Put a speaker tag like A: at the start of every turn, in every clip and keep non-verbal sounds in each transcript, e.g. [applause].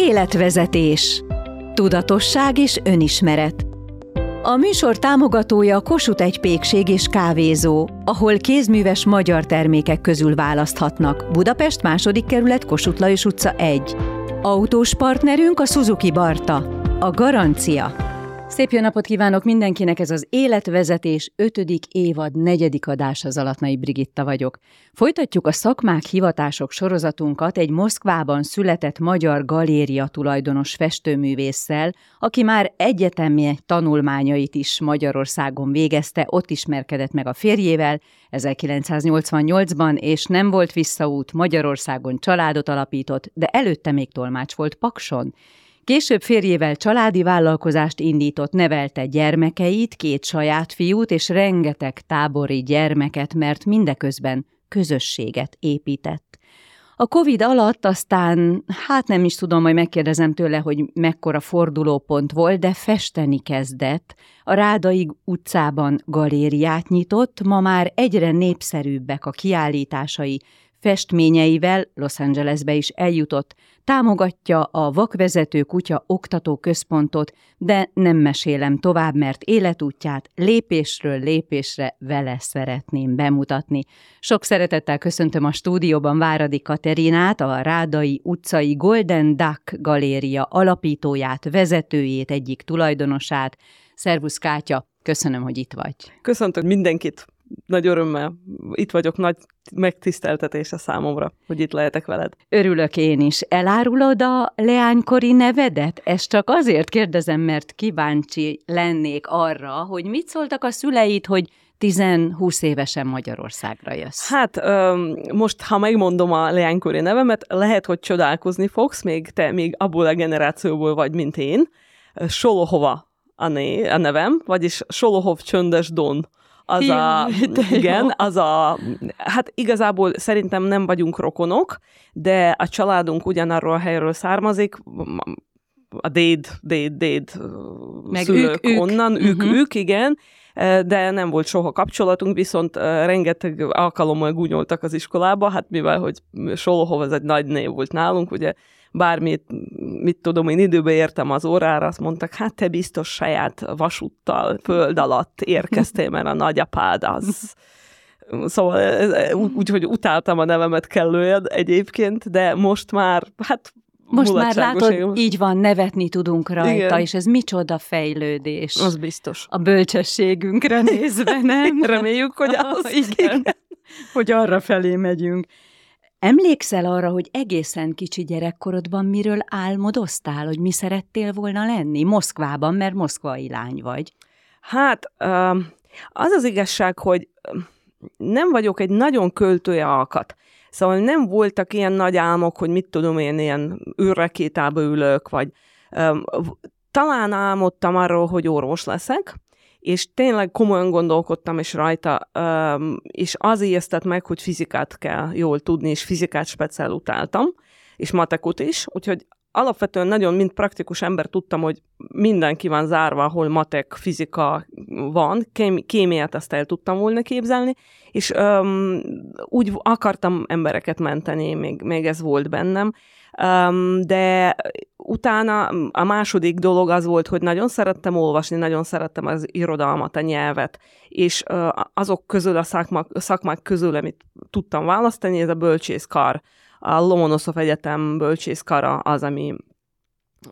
A: Életvezetés. Tudatosság és önismeret. A műsor támogatója Kossuth egy pékség és kávézó, ahol kézműves magyar termékek közül választhatnak. Budapest második kerület Kossuth Lajos utca 1. Autós partnerünk a Suzuki Barta. A garancia. Szép jó napot kívánok mindenkinek, ez az Életvezetés 5. évad 4. adás, az Alatnai Brigitta vagyok. Folytatjuk a szakmák hivatások sorozatunkat egy Moszkvában született magyar galéria tulajdonos festőművésszel, aki már egyetemi tanulmányait is Magyarországon végezte, ott ismerkedett meg a férjével 1988-ban, és nem volt visszaút, Magyarországon családot alapított, de előtte még tolmács volt Pakson, Később férjével családi vállalkozást indított, nevelte gyermekeit, két saját fiút és rengeteg tábori gyermeket, mert mindeközben közösséget épített. A Covid alatt aztán, hát nem is tudom, majd megkérdezem tőle, hogy mekkora fordulópont volt, de festeni kezdett. A Rádai utcában galériát nyitott, ma már egyre népszerűbbek a kiállításai, festményeivel Los Angelesbe is eljutott, támogatja a Vakvezető Kutya Oktató Központot, de nem mesélem tovább, mert életútját lépésről lépésre vele szeretném bemutatni. Sok szeretettel köszöntöm a stúdióban Váradi Katerinát, a Rádai utcai Golden Duck galéria alapítóját, vezetőjét, egyik tulajdonosát. Szervusz Kátya, köszönöm, hogy itt vagy.
B: Köszöntök mindenkit, nagy örömmel itt vagyok, nagy megtiszteltetés a számomra, hogy itt lehetek veled.
A: Örülök én is. Elárulod a leánykori nevedet? Ezt csak azért kérdezem, mert kíváncsi lennék arra, hogy mit szóltak a szüleid, hogy 10-20 évesen Magyarországra jössz?
B: Hát most, ha megmondom a leánykori nevemet, lehet, hogy csodálkozni fogsz, még te még abból a generációból vagy, mint én. Solohova a, né, a nevem, vagyis Solohov Csöndes Don az a, igen, az a, hát igazából szerintem nem vagyunk rokonok, de a családunk ugyanarról a helyről származik, a déd, déd, déd Meg szülők ők, onnan, ők, ők, uh-huh. ők, igen, de nem volt soha kapcsolatunk, viszont rengeteg alkalommal gúnyoltak az iskolába, hát mivel, hogy Solohov az egy nagy név volt nálunk, ugye bármit, mit tudom, én időbe értem az órára, azt mondtak, hát te biztos saját vasúttal, föld alatt érkeztél, mert a nagyapád az. Szóval úgyhogy úgy, utáltam a nevemet kellően egyébként, de most már, hát
A: most már látod, én. így van, nevetni tudunk rajta, Igen. és ez micsoda fejlődés.
B: Az biztos.
A: A bölcsességünkre nézve, nem? [laughs]
B: Reméljük, hogy [laughs] az.
A: Igen. Hogy arra felé megyünk. Emlékszel arra, hogy egészen kicsi gyerekkorodban miről álmodoztál, hogy mi szerettél volna lenni? Moszkvában, mert moszkvai lány vagy.
B: Hát, az az igazság, hogy nem vagyok egy nagyon költője alkat. Szóval nem voltak ilyen nagy álmok, hogy mit tudom én, ilyen űrrakétába ülök, vagy talán álmodtam arról, hogy orvos leszek, és tényleg komolyan gondolkodtam is rajta, és az ijesztett meg, hogy fizikát kell jól tudni, és fizikát speciál utáltam, és matekot is, úgyhogy alapvetően nagyon, mint praktikus ember tudtam, hogy mindenki van zárva, ahol matek, fizika van, kémiát azt el tudtam volna képzelni, és um, úgy akartam embereket menteni, még, még ez volt bennem, Um, de utána a második dolog az volt, hogy nagyon szerettem olvasni, nagyon szerettem az irodalmat, a nyelvet, és uh, azok közül a szakmák, szakmák közül, amit tudtam választani, ez a bölcsészkar. A Lomonoszov Egyetem bölcsészkara az, ami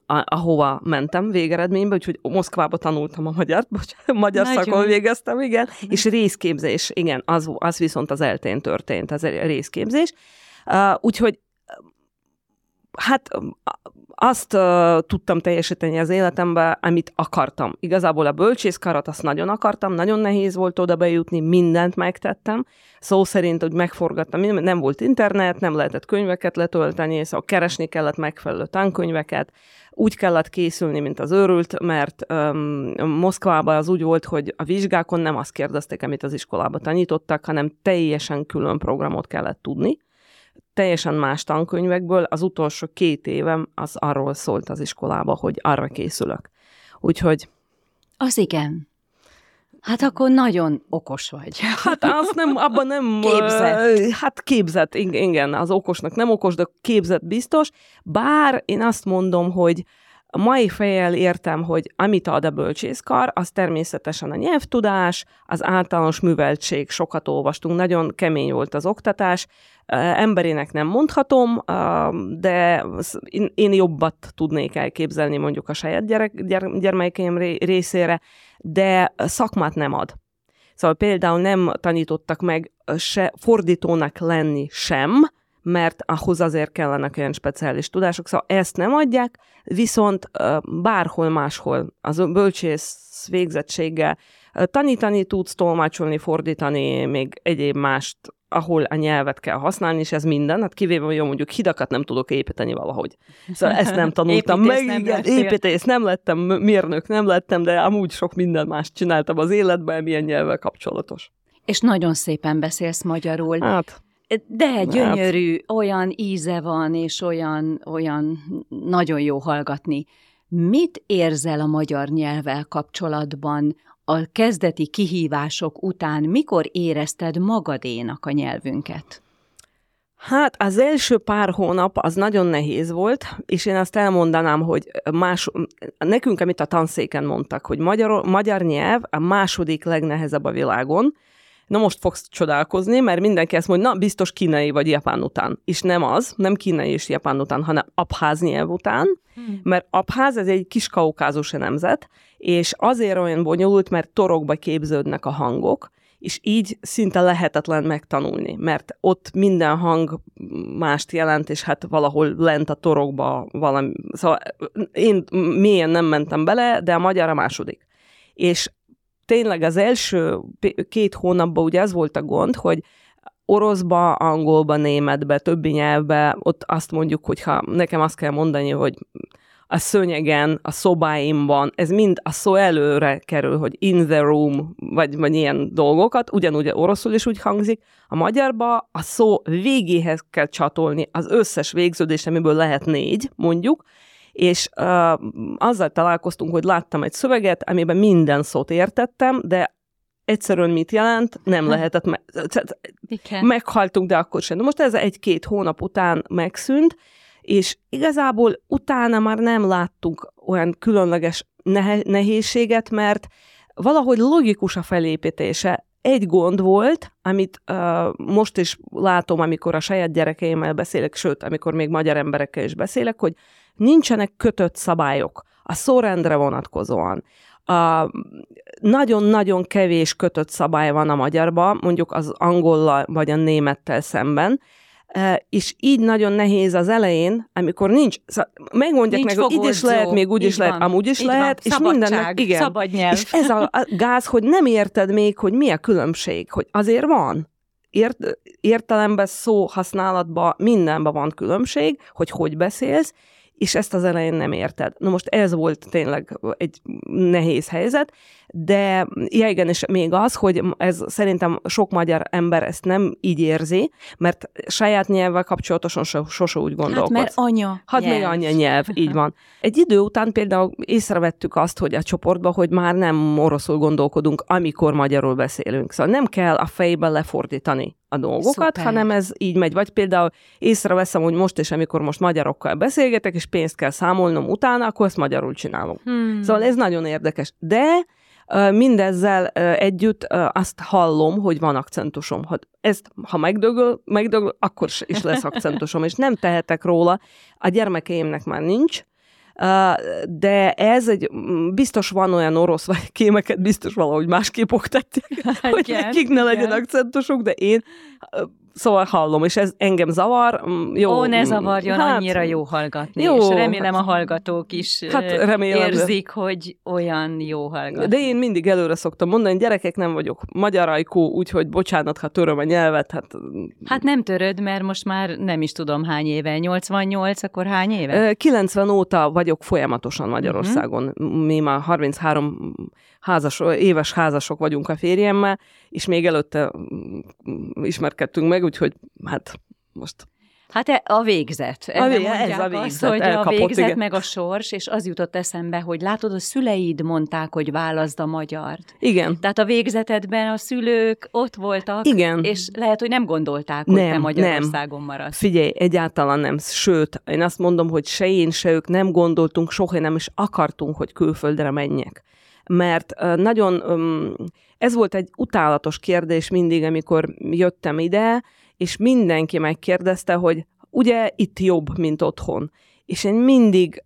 B: a, ahova mentem végeredményben, úgyhogy Moszkvába tanultam a magyar, bocs, magyar Nagyon. szakon végeztem, igen, és részképzés, igen, az, az viszont az eltén történt, az részképzés. Uh, úgyhogy hát azt uh, tudtam teljesíteni az életemben, amit akartam. Igazából a bölcsészkarat azt nagyon akartam, nagyon nehéz volt oda bejutni, mindent megtettem. Szó szerint, hogy megforgattam, nem volt internet, nem lehetett könyveket letölteni, szóval keresni kellett megfelelő tankönyveket, úgy kellett készülni, mint az őrült, mert um, Moszkvában az úgy volt, hogy a vizsgákon nem azt kérdezték, amit az iskolába tanítottak, hanem teljesen külön programot kellett tudni teljesen más tankönyvekből. Az utolsó két évem az arról szólt az iskolába, hogy arra készülök. Úgyhogy...
A: Az igen. Hát akkor nagyon okos vagy. [laughs]
B: Hát azt nem, abban nem...
A: Képzett.
B: Hát képzett, igen, az okosnak nem okos, de képzett biztos. Bár én azt mondom, hogy a mai fejjel értem, hogy amit ad a bölcsészkar, az természetesen a nyelvtudás, az általános műveltség, sokat olvastunk, nagyon kemény volt az oktatás, emberének nem mondhatom, de én jobbat tudnék elképzelni mondjuk a saját gyerek, gyermekeim részére, de szakmát nem ad. Szóval például nem tanítottak meg se fordítónak lenni sem, mert ahhoz azért kellenek olyan speciális tudások, szóval ezt nem adják, viszont bárhol máshol az bölcsész végzettséggel tanítani tudsz, tolmácsolni, fordítani, még egyéb mást, ahol a nyelvet kell használni, és ez minden, hát kivéve, hogy mondjuk hidakat nem tudok építeni valahogy. Szóval ezt nem [laughs] tanultam meg, nem igen, építész nem lettem, mérnök nem lettem, de amúgy sok minden más csináltam az életben, milyen nyelvvel kapcsolatos.
A: És nagyon szépen beszélsz magyarul.
B: Hát,
A: de gyönyörű, hát... olyan íze van, és olyan, olyan nagyon jó hallgatni. Mit érzel a magyar nyelvvel kapcsolatban a kezdeti kihívások után? Mikor érezted magadénak a nyelvünket?
B: Hát az első pár hónap az nagyon nehéz volt, és én azt elmondanám, hogy más, nekünk, amit a tanszéken mondtak, hogy magyar, magyar nyelv a második legnehezebb a világon, Na most fogsz csodálkozni, mert mindenki ezt mondja, na biztos kínai vagy japán után. És nem az, nem kínai és japán után, hanem abház nyelv után, hmm. mert abház ez egy kis kaukázus nemzet, és azért olyan bonyolult, mert torokba képződnek a hangok, és így szinte lehetetlen megtanulni, mert ott minden hang mást jelent, és hát valahol lent a torokba valami, szóval én mélyen nem mentem bele, de a magyar a második. És tényleg az első két hónapban ugye ez volt a gond, hogy oroszba, angolba, németbe, többi nyelvbe, ott azt mondjuk, hogyha nekem azt kell mondani, hogy a szönyegen, a szobáimban, ez mind a szó előre kerül, hogy in the room, vagy, vagy ilyen dolgokat, ugyanúgy oroszul is úgy hangzik. A magyarba a szó végéhez kell csatolni az összes végződés, amiből lehet négy, mondjuk, és uh, azzal találkoztunk, hogy láttam egy szöveget, amiben minden szót értettem, de egyszerűen mit jelent, nem lehetett, me- meghaltunk, de akkor sem. De most ez egy-két hónap után megszűnt, és igazából utána már nem láttunk olyan különleges nehézséget, mert valahogy logikus a felépítése. Egy gond volt, amit uh, most is látom, amikor a saját gyerekeimmel beszélek, sőt, amikor még magyar emberekkel is beszélek, hogy nincsenek kötött szabályok a szórendre vonatkozóan. A, nagyon-nagyon kevés kötött szabály van a magyarban, mondjuk az angollal vagy a némettel szemben, és így nagyon nehéz az elején, amikor nincs, megmondják nincs meg, hogy így is lehet, még úgy így is van. lehet, amúgy is lehet,
A: van. és mindennek, igen. Szabad nyelv.
B: És ez a, a gáz, hogy nem érted még, hogy mi a különbség, hogy azért van. Ért, értelemben szó használatban mindenben van különbség, hogy hogy beszélsz, és ezt az elején nem érted. Na most ez volt tényleg egy nehéz helyzet, de ja igen, és még az, hogy ez szerintem sok magyar ember ezt nem így érzi, mert saját nyelvvel kapcsolatosan so, sose úgy gondolkodsz.
A: Hát mert anya
B: Hát
A: nyelv.
B: még anya nyelv, [laughs] így van. Egy idő után például észrevettük azt, hogy a csoportban, hogy már nem oroszul gondolkodunk, amikor magyarul beszélünk. Szóval nem kell a fejbe lefordítani a dolgokat, Szuper. hanem ez így megy. Vagy például észreveszem, hogy most is, amikor most magyarokkal beszélgetek, és pénzt kell számolnom utána, akkor ezt magyarul csinálom. Hmm. Szóval ez nagyon érdekes. De Mindezzel együtt azt hallom, hogy van akcentusom. Ha ezt, ha megdögöl, megdögöl, akkor is lesz akcentusom, és nem tehetek róla. A gyermekeimnek már nincs, de ez egy, biztos van olyan orosz, vagy [laughs] kémeket biztos valahogy másképp oktatják, hogy nekik ne legyen akcentusuk, de én Szóval hallom, és ez engem zavar.
A: Mm, jó, Ó, ne zavarjon, hát, annyira jó hallgatni, jó, és remélem hát, a hallgatók is hát remélem, érzik, hogy olyan jó hallgatni.
B: De én mindig előre szoktam mondani, gyerekek, nem vagyok magyar ajkó, úgyhogy bocsánat, ha töröm a nyelvet. Hát...
A: hát nem töröd, mert most már nem is tudom hány éve. 88, akkor hány éve?
B: 90 óta vagyok folyamatosan Magyarországon. Uh-huh. Mi már 33 házas, éves házasok vagyunk a férjemmel, és még előtte mm, ismerkedtünk meg, úgyhogy hát most
A: Hát e, a végzet.
B: A vég, ez a végzet,
A: azt, hogy elkapott, a végzet igen. meg a sors, és az jutott eszembe, hogy látod, a szüleid mondták, hogy válaszd a magyart.
B: Igen.
A: Tehát a végzetedben a szülők ott voltak,
B: igen.
A: és lehet, hogy nem gondolták, hogy nem, te Magyarországon nem. maradsz.
B: Figyelj, egyáltalán nem. Sőt, én azt mondom, hogy se én, se ők nem gondoltunk, soha nem is akartunk, hogy külföldre menjek. Mert nagyon, ez volt egy utálatos kérdés mindig, amikor jöttem ide, és mindenki megkérdezte, hogy ugye itt jobb, mint otthon. És én mindig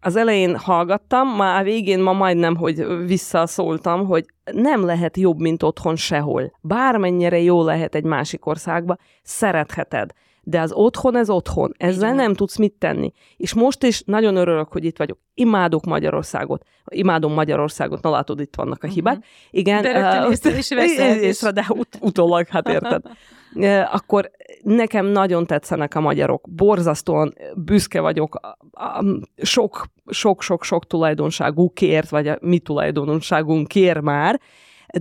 B: az elején hallgattam, már a végén ma majdnem, hogy visszaszóltam, hogy nem lehet jobb, mint otthon sehol. Bármennyire jó lehet egy másik országba, szeretheted. De az otthon, ez otthon. Ezzel nem tudsz mit tenni. És most is nagyon örülök, hogy itt vagyok. Imádok Magyarországot. Imádom Magyarországot. Na látod, itt vannak a hibák. Uh-huh. Igen.
A: De uh, észre is veszed.
B: Észre, de ut- utólag, hát érted. [laughs] akkor nekem nagyon tetszenek a magyarok. Borzasztóan büszke vagyok sok, sok, sok, sok tulajdonságukért, vagy a mi tulajdonságunk kér már,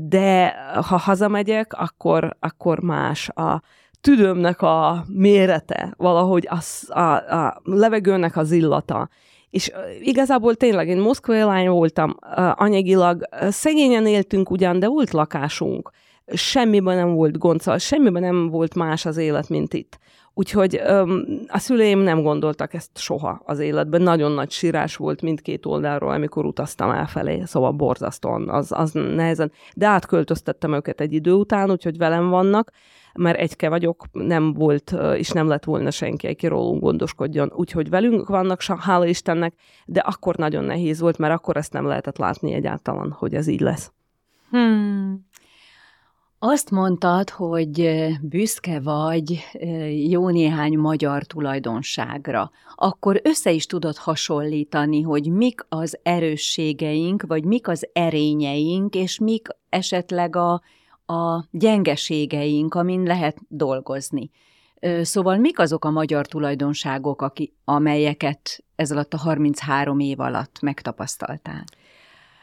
B: de ha hazamegyek, akkor, akkor más. A tüdőmnek a mérete, valahogy az, a, a levegőnek az illata. És igazából tényleg én moszkvai lány voltam, anyagilag szegényen éltünk ugyan, de volt lakásunk semmiben nem volt gond, szóval semmiben nem volt más az élet, mint itt. Úgyhogy öm, a szüleim nem gondoltak ezt soha az életben. Nagyon nagy sírás volt mindkét oldalról, amikor utaztam elfelé, szóval borzasztóan, az, az nehezen. De átköltöztettem őket egy idő után, úgyhogy velem vannak, mert egyke vagyok, nem volt, és nem lett volna senki, aki rólunk gondoskodjon. Úgyhogy velünk vannak, hála Istennek, de akkor nagyon nehéz volt, mert akkor ezt nem lehetett látni egyáltalán, hogy ez így lesz.
A: Hmm. Azt mondtad, hogy büszke vagy jó néhány magyar tulajdonságra. Akkor össze is tudod hasonlítani, hogy mik az erősségeink, vagy mik az erényeink, és mik esetleg a, a gyengeségeink, amin lehet dolgozni. Szóval mik azok a magyar tulajdonságok, aki, amelyeket ez alatt a 33 év alatt megtapasztaltál?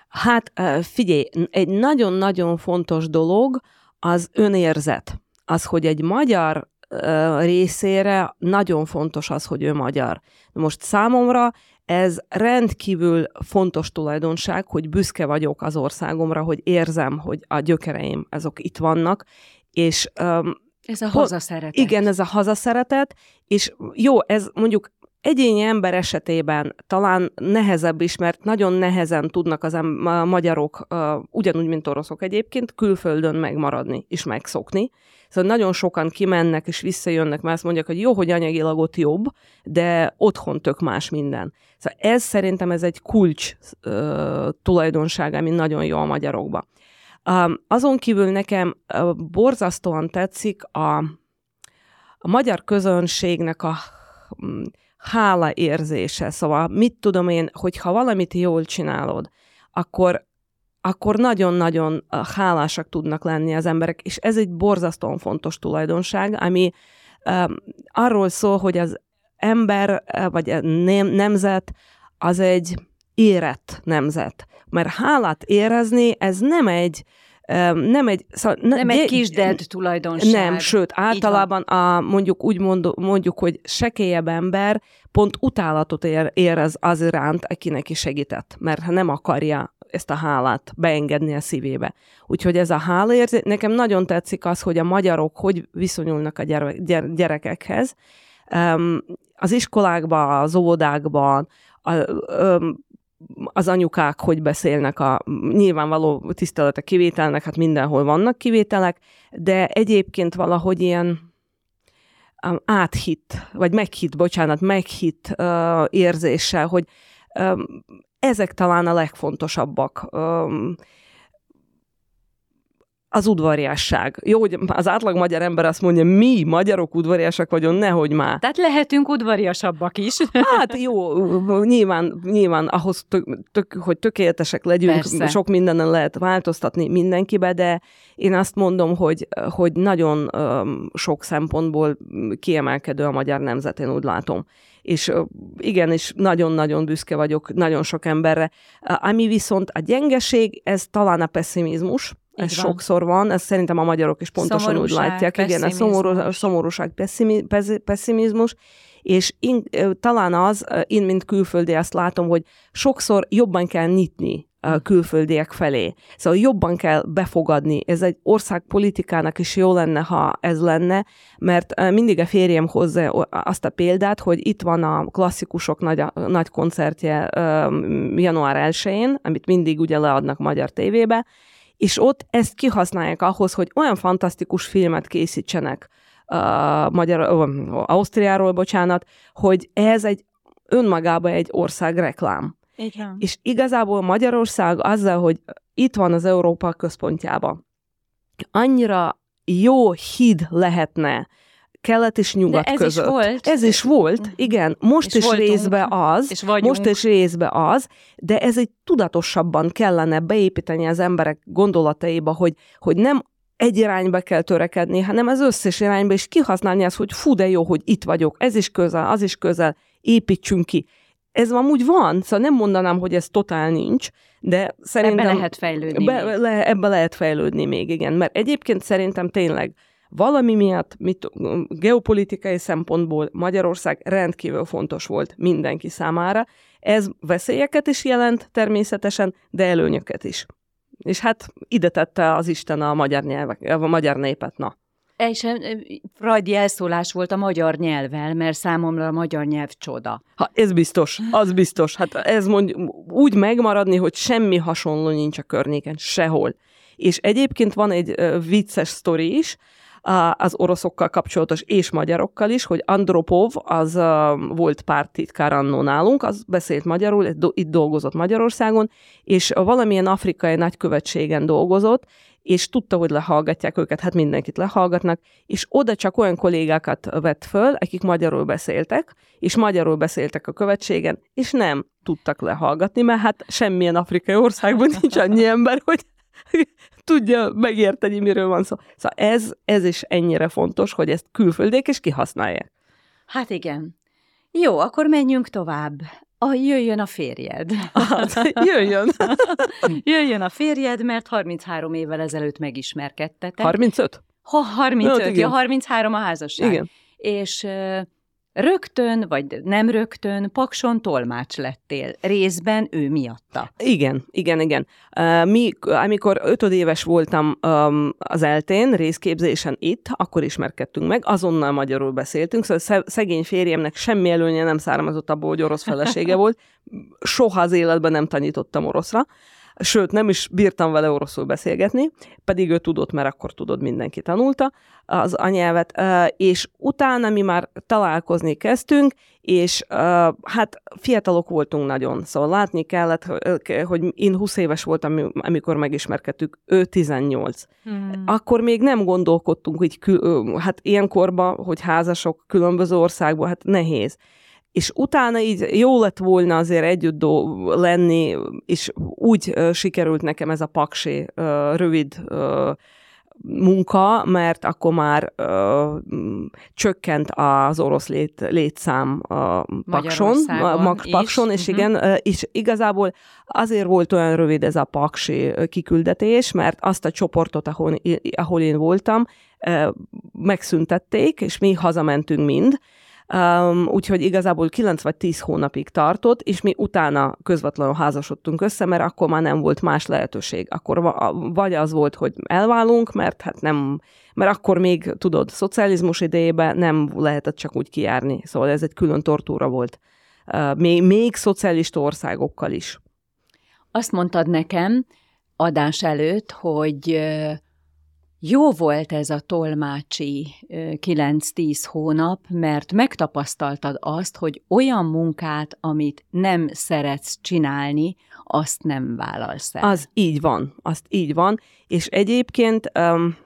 B: Hát figyelj, egy nagyon-nagyon fontos dolog, az önérzet. Az, hogy egy magyar részére nagyon fontos az, hogy ő magyar. Most számomra ez rendkívül fontos tulajdonság, hogy büszke vagyok az országomra, hogy érzem, hogy a gyökereim azok itt vannak, és
A: um, ez a hazaszeretet.
B: Igen, ez a hazaszeretet, és jó, ez mondjuk egyéni ember esetében talán nehezebb is, mert nagyon nehezen tudnak az em- a magyarok, ugyanúgy, mint oroszok egyébként, külföldön megmaradni és megszokni. Szóval nagyon sokan kimennek és visszajönnek, mert azt mondják, hogy jó, hogy anyagilag ott jobb, de otthon tök más minden. Szóval ez szerintem ez egy kulcs uh, tulajdonság, ami nagyon jó a magyarokban. Um, azon kívül nekem uh, borzasztóan tetszik a, a magyar közönségnek a um, hála érzése. Szóval mit tudom én, hogy ha valamit jól csinálod, akkor akkor nagyon-nagyon hálásak tudnak lenni az emberek, és ez egy borzasztóan fontos tulajdonság, ami um, arról szól, hogy az ember, vagy a nem, nemzet, az egy érett nemzet. Mert hálát érezni, ez nem egy, nem egy...
A: Szóval, ne, nem egy kisdelt tulajdonság.
B: Nem, sőt, általában a, mondjuk úgy mondjuk, mondjuk, hogy sekélyebb ember pont utálatot ér, érez az iránt, aki neki segített, mert nem akarja ezt a hálát beengedni a szívébe. Úgyhogy ez a hálaérzés, nekem nagyon tetszik az, hogy a magyarok hogy viszonyulnak a gyere, gyere, gyerekekhez. Um, az iskolákban, az óvodákban, a, um, az anyukák hogy beszélnek a nyilvánvaló tiszteletek kivételnek, hát mindenhol vannak kivételek, de egyébként valahogy ilyen um, áthitt, vagy meghitt, bocsánat, meghitt uh, érzéssel, hogy um, ezek talán a legfontosabbak. Um, az udvariasság. Jó, hogy az átlag magyar ember azt mondja, mi magyarok udvariasak vagyunk, nehogy már.
A: Tehát lehetünk udvariasabbak is.
B: Hát jó, nyilván, nyilván ahhoz, tök, tök, hogy tökéletesek legyünk, Persze. sok mindenen lehet változtatni mindenkibe, de én azt mondom, hogy, hogy nagyon um, sok szempontból kiemelkedő a magyar nemzet, én úgy látom és igen, és nagyon-nagyon büszke vagyok nagyon sok emberre. Ami viszont a gyengeség, ez talán a pessimizmus, ez van. sokszor van, ez szerintem a magyarok is pontosan szomorúság, úgy látják. Igen, a szomorú, szomorúság, pessimizmus, és én, talán az, én mint külföldi azt látom, hogy sokszor jobban kell nyitni a külföldiek felé. Szóval jobban kell befogadni. Ez egy ország politikának is jó lenne, ha ez lenne, mert mindig a férjem hozza azt a példát, hogy itt van a klasszikusok nagy, nagy koncertje január 1-én, amit mindig ugye leadnak magyar tévébe, és ott ezt kihasználják ahhoz, hogy olyan fantasztikus filmet készítsenek, uh, Magyar, uh, Ausztriáról, bocsánat, hogy ez egy önmagában egy ország reklám.
A: Igen.
B: És igazából Magyarország azzal, hogy itt van az Európa központjában, annyira jó híd lehetne kelet és nyugat
A: De ez
B: között.
A: Is volt.
B: Ez is volt, igen. Most és is részbe az, és most is részbe az, de ez egy tudatosabban kellene beépíteni az emberek gondolataiba, hogy, hogy nem egy irányba kell törekedni, hanem az összes irányba, és kihasználni azt, hogy fú, de jó, hogy itt vagyok, ez is közel, az is közel, építsünk ki. Ez amúgy van, szóval nem mondanám, hogy ez totál nincs, de szerintem...
A: Ebbe lehet fejlődni.
B: Be, le, ebbe lehet fejlődni még, igen. Mert egyébként szerintem tényleg valami miatt, mit, geopolitikai szempontból Magyarország rendkívül fontos volt mindenki számára. Ez veszélyeket is jelent természetesen, de előnyöket is. És hát ide tette az Isten a magyar, nyelvek, a magyar népet, na.
A: És Freud jelszólás volt a magyar nyelvvel, mert számomra a magyar nyelv csoda.
B: Ha, ez biztos, az biztos. Hát ez mond, úgy megmaradni, hogy semmi hasonló nincs a környéken, sehol. És egyébként van egy vicces sztori is, az oroszokkal kapcsolatos és magyarokkal is, hogy Andropov, az volt pártitkár annó nálunk, az beszélt magyarul, itt dolgozott Magyarországon, és valamilyen afrikai nagykövetségen dolgozott, és tudta, hogy lehallgatják őket, hát mindenkit lehallgatnak, és oda csak olyan kollégákat vett föl, akik magyarul beszéltek, és magyarul beszéltek a követségen, és nem tudtak lehallgatni, mert hát semmilyen afrikai országban nincs annyi ember, hogy tudja megérteni, miről van szó. Szóval ez, ez is ennyire fontos, hogy ezt külföldék is kihasználják.
A: Hát igen. Jó, akkor menjünk tovább. A, jöjjön a férjed.
B: Hát, jöjjön. [laughs]
A: jöjjön a férjed, mert 33 évvel ezelőtt megismerkedtetek.
B: 35?
A: Ha, 35, hát, ja, 33 a házasság.
B: Igen.
A: És rögtön, vagy nem rögtön, Pakson tolmács lettél. Részben ő miatta.
B: Igen, igen, igen. Mi, amikor ötödéves voltam az eltén, részképzésen itt, akkor ismerkedtünk meg, azonnal magyarul beszéltünk, szóval szegény férjemnek semmi előnye nem származott abból, hogy orosz felesége volt. [laughs] Soha az életben nem tanítottam oroszra sőt, nem is bírtam vele oroszul beszélgetni, pedig ő tudott, mert akkor tudod, mindenki tanulta az anyelvet, és utána mi már találkozni kezdtünk, és hát fiatalok voltunk nagyon, szóval látni kellett, hogy én 20 éves voltam, amikor megismerkedtük, ő 18. Hmm. Akkor még nem gondolkodtunk, hogy hát ilyenkorban, hogy házasok különböző országban, hát nehéz és utána így jó lett volna azért együtt do- lenni, és úgy uh, sikerült nekem ez a paksi uh, rövid uh, munka, mert akkor már uh, csökkent az orosz lét, létszám uh, Pakson, mag, Pakson, és uh-huh. igen, és igazából azért volt olyan rövid ez a paksi kiküldetés, mert azt a csoportot, ahol, ahol én voltam, megszüntették, és mi hazamentünk mind, Um, úgyhogy igazából 9 vagy 10 hónapig tartott, és mi utána közvetlenül házasodtunk össze, mert akkor már nem volt más lehetőség. Akkor vagy az volt, hogy elválunk, mert hát nem, mert akkor még, tudod, szocializmus idejében nem lehetett csak úgy kijárni. Szóval ez egy külön tortúra volt. Uh, még, még szocialista országokkal is.
A: Azt mondtad nekem adás előtt, hogy jó volt ez a tolmácsi 9-10 hónap, mert megtapasztaltad azt, hogy olyan munkát, amit nem szeretsz csinálni, azt nem vállalsz el.
B: Az így van, azt így van, és egyébként um,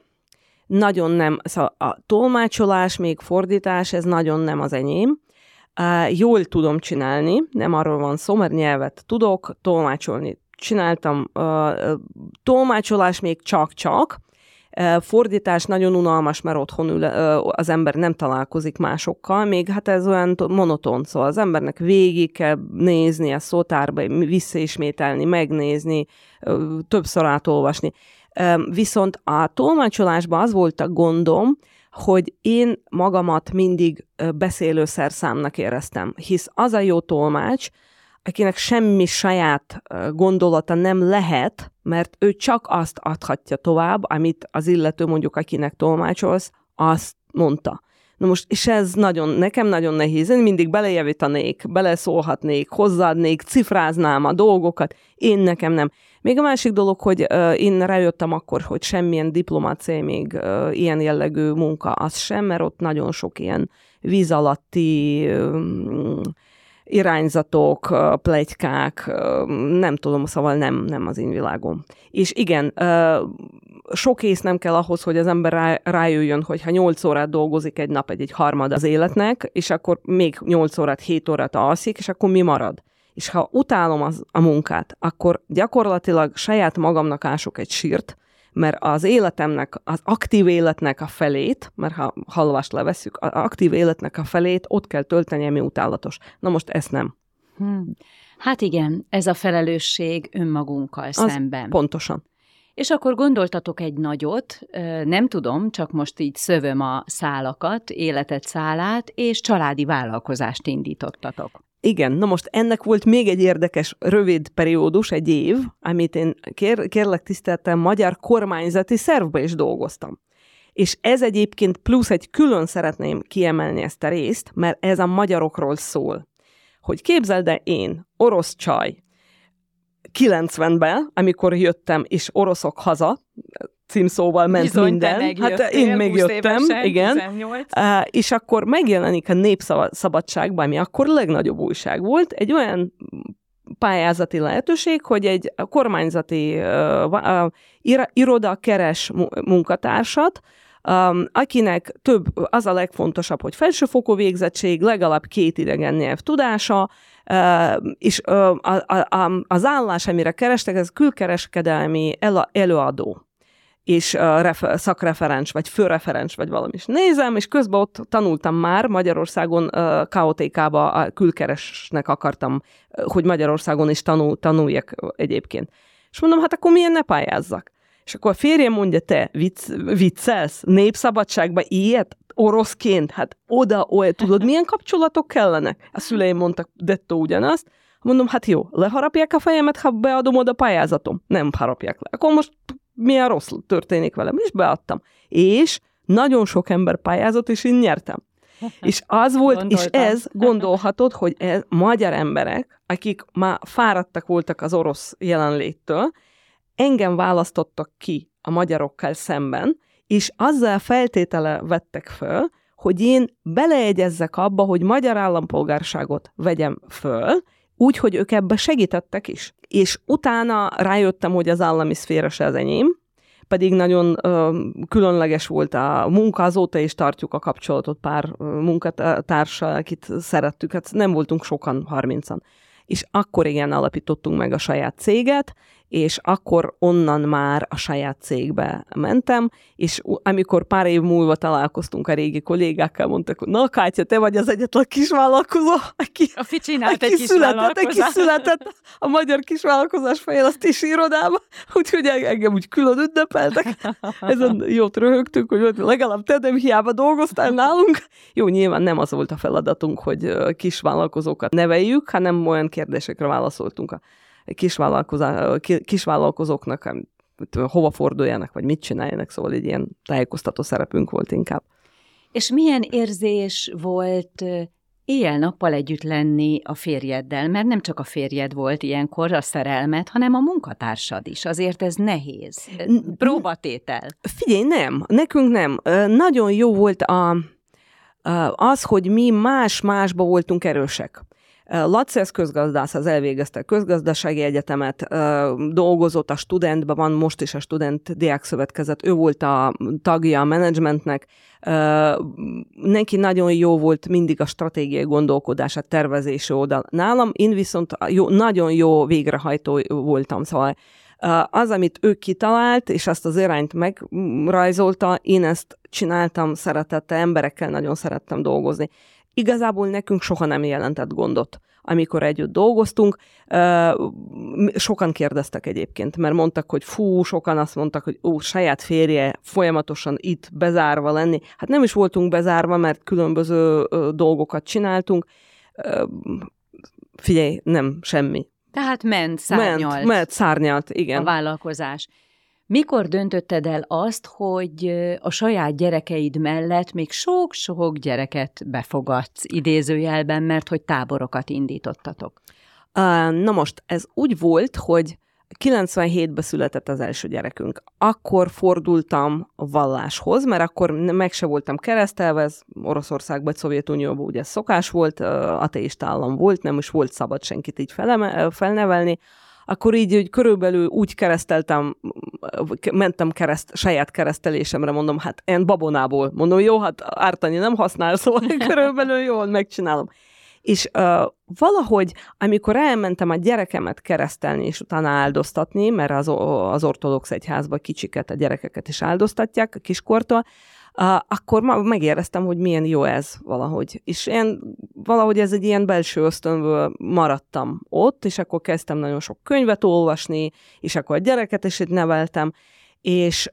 B: nagyon nem, szóval a tolmácsolás, még fordítás, ez nagyon nem az enyém. Uh, jól tudom csinálni, nem arról van szó, mert nyelvet tudok, tolmácsolni csináltam, uh, tolmácsolás még csak-csak, Fordítás nagyon unalmas, mert otthon ül, az ember nem találkozik másokkal, még hát ez olyan monoton, szóval az embernek végig kell nézni a szótárba, visszaismételni, megnézni, többször átolvasni. Viszont a tolmácsolásban az volt a gondom, hogy én magamat mindig beszélő szerszámnak éreztem, hisz az a jó tolmács, akinek semmi saját gondolata nem lehet, mert ő csak azt adhatja tovább, amit az illető mondjuk, akinek tolmácsolsz, azt mondta. Na most, és ez nagyon, nekem nagyon nehéz. Én mindig belejavítanék, beleszólhatnék, hozzáadnék, cifráznám a dolgokat. Én nekem nem. Még a másik dolog, hogy én rájöttem akkor, hogy semmilyen diplomácia, még ilyen jellegű munka, az sem, mert ott nagyon sok ilyen víz alatti irányzatok, plegykák, nem tudom, szóval nem, nem az én világom. És igen, sok ész nem kell ahhoz, hogy az ember rá, rájöjjön, hogy ha 8 órát dolgozik egy nap, egy, egy harmad az életnek, és akkor még 8 órát, 7 órát alszik, és akkor mi marad? És ha utálom az, a munkát, akkor gyakorlatilag saját magamnak ások egy sírt, mert az életemnek, az aktív életnek a felét, mert ha halvást leveszük, az aktív életnek a felét ott kell tölteni, ami utálatos. Na most ezt nem.
A: Hmm. Hát igen, ez a felelősség önmagunkkal az szemben.
B: Pontosan.
A: És akkor gondoltatok egy nagyot, nem tudom, csak most így szövöm a szálakat, életet szálát, és családi vállalkozást indítottatok.
B: Igen, na most ennek volt még egy érdekes, rövid periódus, egy év, amit én kér, kérlek tiszteltem, magyar kormányzati szervbe is dolgoztam. És ez egyébként plusz egy külön szeretném kiemelni ezt a részt, mert ez a magyarokról szól. Hogy képzeld el én, orosz csaj, 90-ben, amikor jöttem, és oroszok haza, címszóval ment Bizony, minden.
A: hát én még jöttem, évesen,
B: igen. 18. Uh, és akkor megjelenik a Népszabadságban, ami akkor legnagyobb újság volt, egy olyan pályázati lehetőség, hogy egy kormányzati uh, uh, iroda keres munkatársat, um, akinek több, az a legfontosabb, hogy felsőfokú végzettség, legalább két idegen nyelv tudása, uh, és a, a, a, az állás, amire kerestek, ez külkereskedelmi el, előadó és refer, szakreferens, vagy főreferens, vagy valami is nézem, és közben ott tanultam már Magyarországon, KOTK-ba a külkeresnek akartam, hogy Magyarországon is tanul, tanuljak egyébként. És mondom, hát akkor milyen ne pályázzak? És akkor a férjem mondja, te vicc, viccelsz, népszabadságban ilyet? Oroszként? Hát oda, olyan, tudod, milyen kapcsolatok kellenek? A szüleim mondtak dettó ugyanazt. Mondom, hát jó, leharapják a fejemet, ha beadom oda pályázatom. Nem harapják le. Akkor most milyen rossz történik velem, és beadtam. És nagyon sok ember pályázott, és én nyertem. [laughs] És az volt, Gondoltam. és ez gondolhatod, hogy ez magyar emberek, akik már fáradtak voltak az orosz jelenléttől, engem választottak ki a magyarokkal szemben, és azzal feltétele vettek föl, hogy én beleegyezzek abba, hogy magyar állampolgárságot vegyem föl, úgy, hogy ők ebbe segítettek is. És utána rájöttem, hogy az állami szféra se az enyém, pedig nagyon ö, különleges volt a munka, azóta is tartjuk a kapcsolatot pár munkatársal, akit szerettük, hát nem voltunk sokan, harmincan. És akkor igen, alapítottunk meg a saját céget, és akkor onnan már a saját cégbe mentem, és amikor pár év múlva találkoztunk a régi kollégákkal, mondtak, hogy na Kátya, te vagy az egyetlen kisvállalkozó, aki,
A: a csinált
B: aki,
A: egy
B: született, aki született a magyar kisvállalkozás fejlesztési irodába, úgyhogy engem úgy külön ünnepeltek. Ezen jót röhögtünk, hogy legalább te nem hiába dolgoztál nálunk. Jó, nyilván nem az volt a feladatunk, hogy kisvállalkozókat neveljük, hanem olyan kérdésekre válaszoltunk a kisvállalkozóknak hova forduljanak, vagy mit csináljanak, szóval egy ilyen tájékoztató szerepünk volt inkább.
A: És milyen érzés volt éjjel-nappal együtt lenni a férjeddel, mert nem csak a férjed volt ilyenkor a szerelmet, hanem a munkatársad is. Azért ez nehéz. Próbatétel.
B: Figyelj, nem. Nekünk nem. Nagyon jó volt a, az, hogy mi más-másba voltunk erősek. Laci, ez közgazdász, az elvégezte közgazdasági egyetemet, dolgozott a studentben, van most is a student diákszövetkezet, ő volt a tagja a menedzsmentnek, neki nagyon jó volt mindig a stratégiai gondolkodás, a tervezési oldal. Nálam én viszont jó, nagyon jó végrehajtó voltam, szóval az, amit ő kitalált, és azt az irányt megrajzolta, én ezt csináltam szeretettel, emberekkel nagyon szerettem dolgozni igazából nekünk soha nem jelentett gondot amikor együtt dolgoztunk. Sokan kérdeztek egyébként, mert mondtak, hogy fú, sokan azt mondtak, hogy ó, saját férje folyamatosan itt bezárva lenni. Hát nem is voltunk bezárva, mert különböző dolgokat csináltunk. Figyelj, nem, semmi.
A: Tehát ment, szárnyalt.
B: Ment, ment szárnyalt, igen.
A: A vállalkozás. Mikor döntötted el azt, hogy a saját gyerekeid mellett még sok-sok gyereket befogadsz idézőjelben, mert hogy táborokat indítottatok?
B: Na most, ez úgy volt, hogy 97-ben született az első gyerekünk. Akkor fordultam a valláshoz, mert akkor meg se voltam keresztelve, ez Oroszországban, vagy Szovjetunióban ugye szokás volt, ateista állam volt, nem is volt szabad senkit így felnevelni, akkor így hogy körülbelül úgy kereszteltem, mentem kereszt, saját keresztelésemre, mondom, hát én babonából. Mondom, jó, hát ártani nem használ, szóval [laughs] körülbelül jól megcsinálom. És uh, valahogy, amikor elmentem a gyerekemet keresztelni, és utána áldoztatni, mert az, az ortodox egyházban kicsiket, a gyerekeket is áldoztatják a kiskortól, akkor megéreztem, hogy milyen jó ez valahogy. És én valahogy ez egy ilyen belső ösztönből maradtam ott, és akkor kezdtem nagyon sok könyvet olvasni, és akkor a gyereket is itt neveltem, és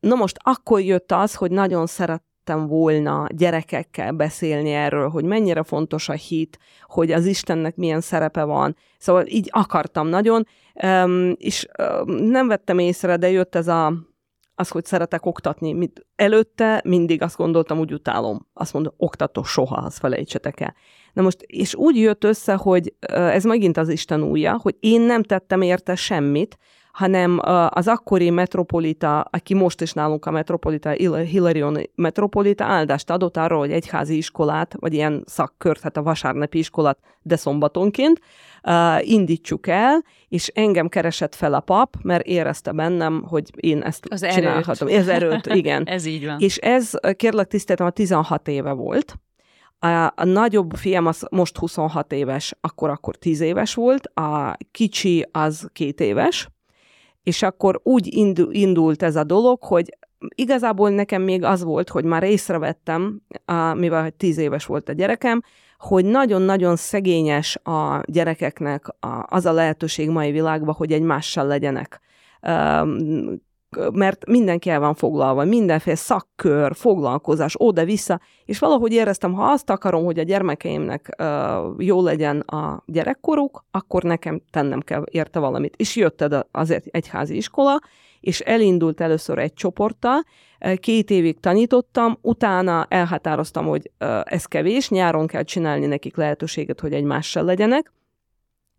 B: na most akkor jött az, hogy nagyon szeret szerettem volna gyerekekkel beszélni erről, hogy mennyire fontos a hit, hogy az Istennek milyen szerepe van. Szóval így akartam nagyon, és nem vettem észre, de jött ez a, az, hogy szeretek oktatni. Mit, előtte mindig azt gondoltam, úgy utálom. Azt mondom, oktató soha, azt felejtsetek el. Na most, és úgy jött össze, hogy ez megint az Isten újja, hogy én nem tettem érte semmit, hanem az akkori metropolita, aki most is nálunk a metropolita, Hilarion metropolita áldást adott arra, hogy egyházi iskolát, vagy ilyen szakkört, hát a vasárnapi iskolát, de szombatonként indítsuk el, és engem keresett fel a pap, mert érezte bennem, hogy én ezt
A: Az
B: csinálhatom. Erőt. Ez erőt, igen. [laughs]
A: ez így van.
B: És ez, kérlek tiszteltem, a 16 éve volt, a, a nagyobb fiam az most 26 éves, akkor akkor 10 éves volt, a kicsi az két éves, és akkor úgy indult ez a dolog, hogy igazából nekem még az volt, hogy már észrevettem, mivel tíz éves volt a gyerekem, hogy nagyon-nagyon szegényes a gyerekeknek az a lehetőség mai világban, hogy egymással legyenek mert mindenki el van foglalva, mindenféle szakkör, foglalkozás, oda-vissza, és valahogy éreztem, ha azt akarom, hogy a gyermekeimnek uh, jó legyen a gyerekkoruk, akkor nekem tennem kell érte valamit. És jött az egyházi iskola, és elindult először egy csoporttal, két évig tanítottam, utána elhatároztam, hogy ez kevés, nyáron kell csinálni nekik lehetőséget, hogy egymással legyenek,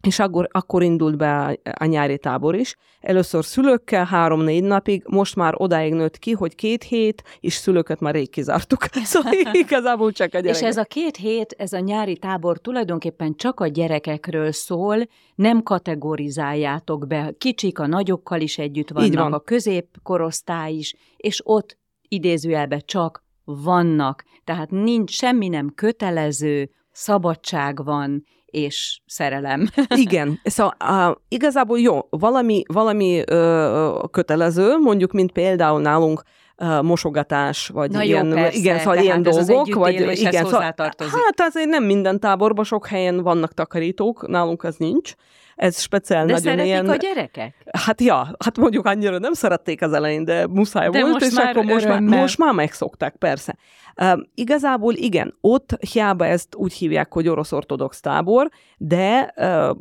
B: és akkor, akkor indult be a, nyári tábor is. Először szülőkkel három-négy napig, most már odáig nőtt ki, hogy két hét, és szülőket már rég kizártuk. [laughs] Szóval igazából csak a gyerekek.
A: És ez a két hét, ez a nyári tábor tulajdonképpen csak a gyerekekről szól, nem kategorizáljátok be. Kicsik a nagyokkal is együtt vannak, van. a középkorosztály is, és ott idézőjelbe csak vannak. Tehát nincs, semmi nem kötelező, szabadság van, és szerelem.
B: Igen, szóval uh, igazából jó, valami, valami uh, kötelező, mondjuk, mint például nálunk uh, mosogatás, vagy
A: Na
B: ilyen,
A: jó, persze,
B: igen, szóval ilyen dolgok, vagy igen, szóval,
A: hát
B: azért nem minden táborban, sok helyen vannak takarítók, nálunk az nincs. Ez speciál
A: de
B: nagyon ilyen...
A: a gyerekek?
B: Hát ja, hát mondjuk annyira nem szerették az elején, de muszáj
A: de
B: volt,
A: most
B: és
A: már
B: akkor most már, most már megszokták, persze. Uh, igazából igen, ott hiába ezt úgy hívják, hogy orosz ortodox tábor, de uh,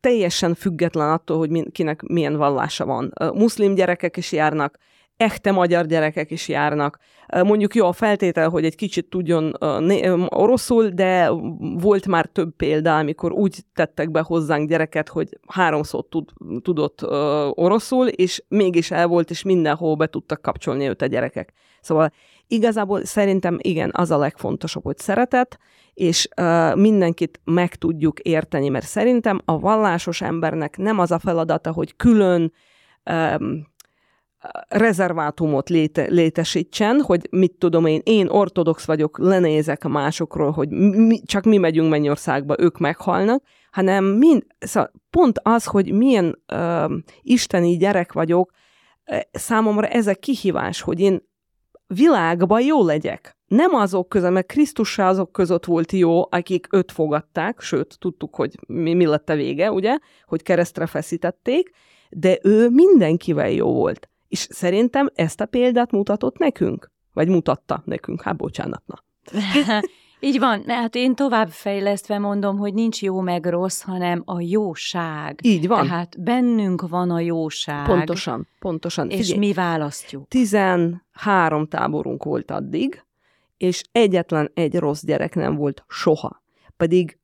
B: teljesen független attól, hogy min, kinek milyen vallása van. Uh, muszlim gyerekek is járnak, echte magyar gyerekek is járnak. Mondjuk jó a feltétel, hogy egy kicsit tudjon oroszul, de volt már több példa, amikor úgy tettek be hozzánk gyereket, hogy háromszor tud, tudott oroszul, és mégis el volt, és mindenhol be tudtak kapcsolni őt a gyerekek. Szóval igazából szerintem igen, az a legfontosabb, hogy szeretet, és mindenkit meg tudjuk érteni, mert szerintem a vallásos embernek nem az a feladata, hogy külön rezervátumot léte, létesítsen, hogy mit tudom én, én ortodox vagyok, lenézek másokról, hogy mi, csak mi megyünk Mennyországba, ők meghalnak, hanem mind, szóval pont az, hogy milyen uh, isteni gyerek vagyok, számomra ez a kihívás, hogy én világban jó legyek. nem azok között, mert Krisztus azok között volt jó, akik öt fogadták, sőt, tudtuk, hogy mi, mi lett a vége, ugye, hogy keresztre feszítették, de ő mindenkivel jó volt. És szerintem ezt a példát mutatott nekünk, vagy mutatta nekünk, hát bocsánat, na. [laughs]
A: Így van, hát én tovább fejlesztve mondom, hogy nincs jó meg rossz, hanem a jóság.
B: Így van.
A: Tehát bennünk van a jóság.
B: Pontosan, pontosan.
A: És Figyelj, mi választjuk.
B: 13 táborunk volt addig, és egyetlen egy rossz gyerek nem volt soha. Pedig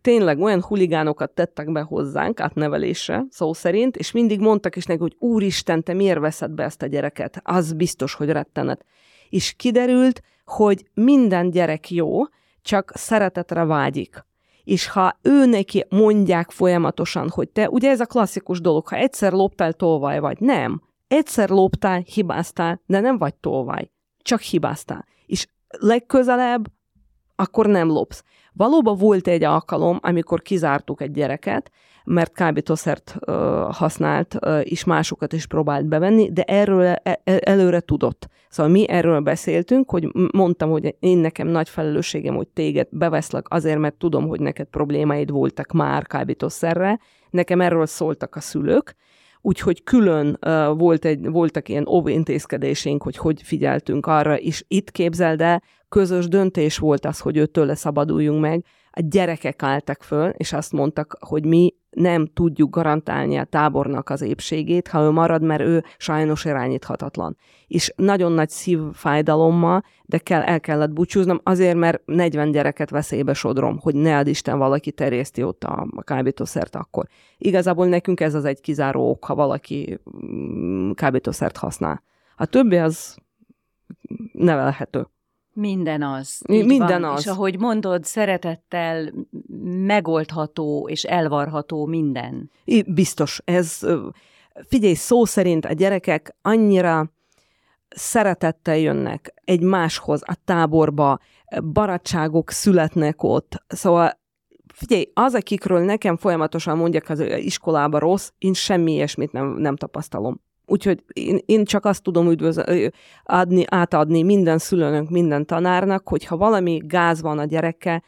B: tényleg olyan huligánokat tettek be hozzánk átnevelésre, szó szerint, és mindig mondtak is neki, hogy úristen, te miért veszed be ezt a gyereket? Az biztos, hogy rettenet. És kiderült, hogy minden gyerek jó, csak szeretetre vágyik. És ha ő neki mondják folyamatosan, hogy te, ugye ez a klasszikus dolog, ha egyszer loptál, tolvaj vagy. Nem. Egyszer loptál, hibáztál, de nem vagy tolvaj. Csak hibáztál. És legközelebb akkor nem lopsz. Valóban volt egy alkalom, amikor kizártuk egy gyereket, mert kábítószert uh, használt, uh, és másokat is próbált bevenni, de erről e, e, előre tudott. Szóval mi erről beszéltünk, hogy mondtam, hogy én nekem nagy felelősségem, hogy téged beveszlek azért, mert tudom, hogy neked problémáid voltak már kábítószerre. Nekem erről szóltak a szülők, úgyhogy külön uh, volt egy, voltak ilyen óvintézkedéseink, hogy hogy figyeltünk arra, és itt képzeld el, közös döntés volt az, hogy őtől szabaduljunk meg. A gyerekek álltak föl, és azt mondtak, hogy mi nem tudjuk garantálni a tábornak az épségét, ha ő marad, mert ő sajnos irányíthatatlan. És nagyon nagy szívfájdalommal, de kell, el kellett búcsúznom, azért, mert 40 gyereket veszélybe sodrom, hogy ne ad Isten valaki terjeszti ott a, a kábítószert akkor. Igazából nekünk ez az egy kizáró ok, ha valaki mm, kábítószert használ. A többi az nevelhető.
A: Minden az.
B: Minden van. az.
A: És ahogy mondod, szeretettel megoldható és elvarható minden.
B: I, biztos. Ez, figyelj, szó szerint a gyerekek annyira szeretettel jönnek egymáshoz a táborba, barátságok születnek ott. Szóval figyelj, az, akikről nekem folyamatosan mondják az iskolába rossz, én semmi ilyesmit nem, nem tapasztalom. Úgyhogy én, én csak azt tudom üdvözl, adni, átadni minden szülőnök, minden tanárnak, hogy ha valami gáz van a gyerekkel,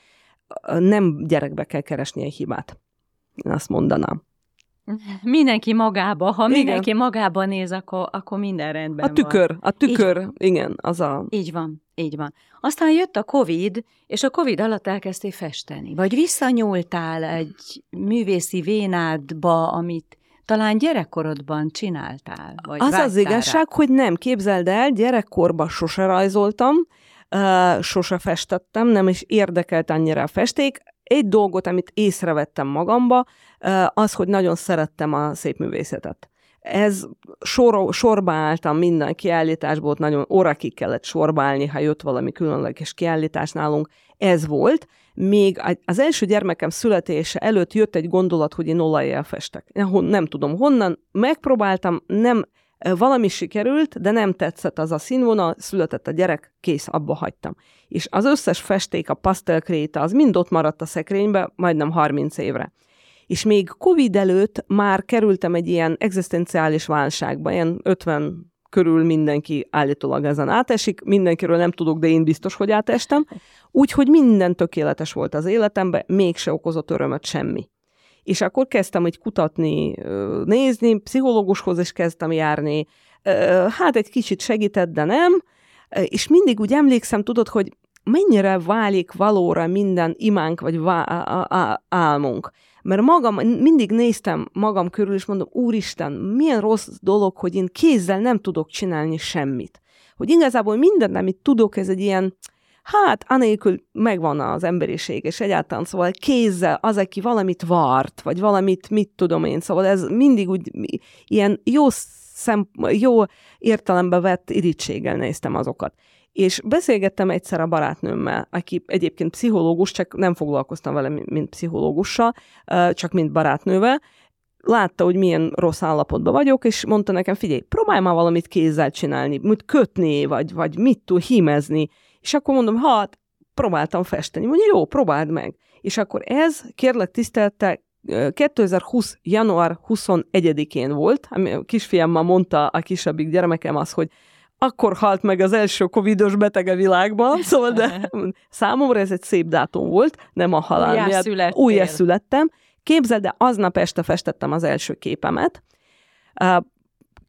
B: nem gyerekbe kell keresni egy hibát. Én azt mondanám.
A: Mindenki magába, ha igen. mindenki magába néz, akkor, akkor minden rendben
B: A tükör,
A: van.
B: a tükör, így, igen, az a...
A: Így van, így van. Aztán jött a Covid, és a Covid alatt elkezdtél festeni. Vagy visszanyúltál egy művészi vénádba, amit talán gyerekkorodban csináltál? Vagy
B: az az igazság, rá? hogy nem, képzeld el, gyerekkorban sose rajzoltam, uh, sose festettem, nem is érdekelt annyira a festék. Egy dolgot, amit észrevettem magamba, uh, az, hogy nagyon szerettem a szépművészetet. Ez sor, sorba álltam minden kiállításból, nagyon órakig kellett sorba állni, ha jött valami különleges kiállítás nálunk. Ez volt, még az első gyermekem születése előtt jött egy gondolat, hogy én olajjal festek. Nem tudom honnan, megpróbáltam, nem, valami sikerült, de nem tetszett az a színvonal, született a gyerek, kész, abba hagytam. És az összes festék, a pasztelkréta, az mind ott maradt a szekrénybe, majdnem 30 évre. És még Covid előtt már kerültem egy ilyen egzisztenciális válságba, ilyen 50 körül mindenki állítólag ezen átesik, mindenkiről nem tudok, de én biztos, hogy átestem, úgyhogy minden tökéletes volt az életemben, mégse okozott örömöt semmi. És akkor kezdtem egy kutatni, nézni, pszichológushoz is kezdtem járni, hát egy kicsit segített, de nem, és mindig úgy emlékszem, tudod, hogy mennyire válik valóra minden imánk vagy álmunk. Mert magam, mindig néztem magam körül, és mondom, úristen, milyen rossz dolog, hogy én kézzel nem tudok csinálni semmit. Hogy igazából minden, amit tudok, ez egy ilyen, hát anélkül megvan az emberiség, és egyáltalán szóval kézzel az, aki valamit vart, vagy valamit, mit tudom én, szóval ez mindig úgy ilyen jó, szem, jó értelembe vett irítséggel néztem azokat. És beszélgettem egyszer a barátnőmmel, aki egyébként pszichológus, csak nem foglalkoztam vele, mint pszichológussal, csak mint barátnővel, látta, hogy milyen rossz állapotban vagyok, és mondta nekem, figyelj, próbálj már valamit kézzel csinálni, mit kötni, vagy, vagy mit tud hímezni. És akkor mondom, hát próbáltam festeni. Mondja, jó, próbáld meg. És akkor ez, kérlek tisztelte, 2020. január 21-én volt, ami a kisfiammal mondta a kisebbik gyermekem az, hogy akkor halt meg az első covidos beteg a világban, [laughs] szóval de számomra ez egy szép dátum volt, nem a halál miatt. Újjá születtem. Képzeld, de aznap este festettem az első képemet.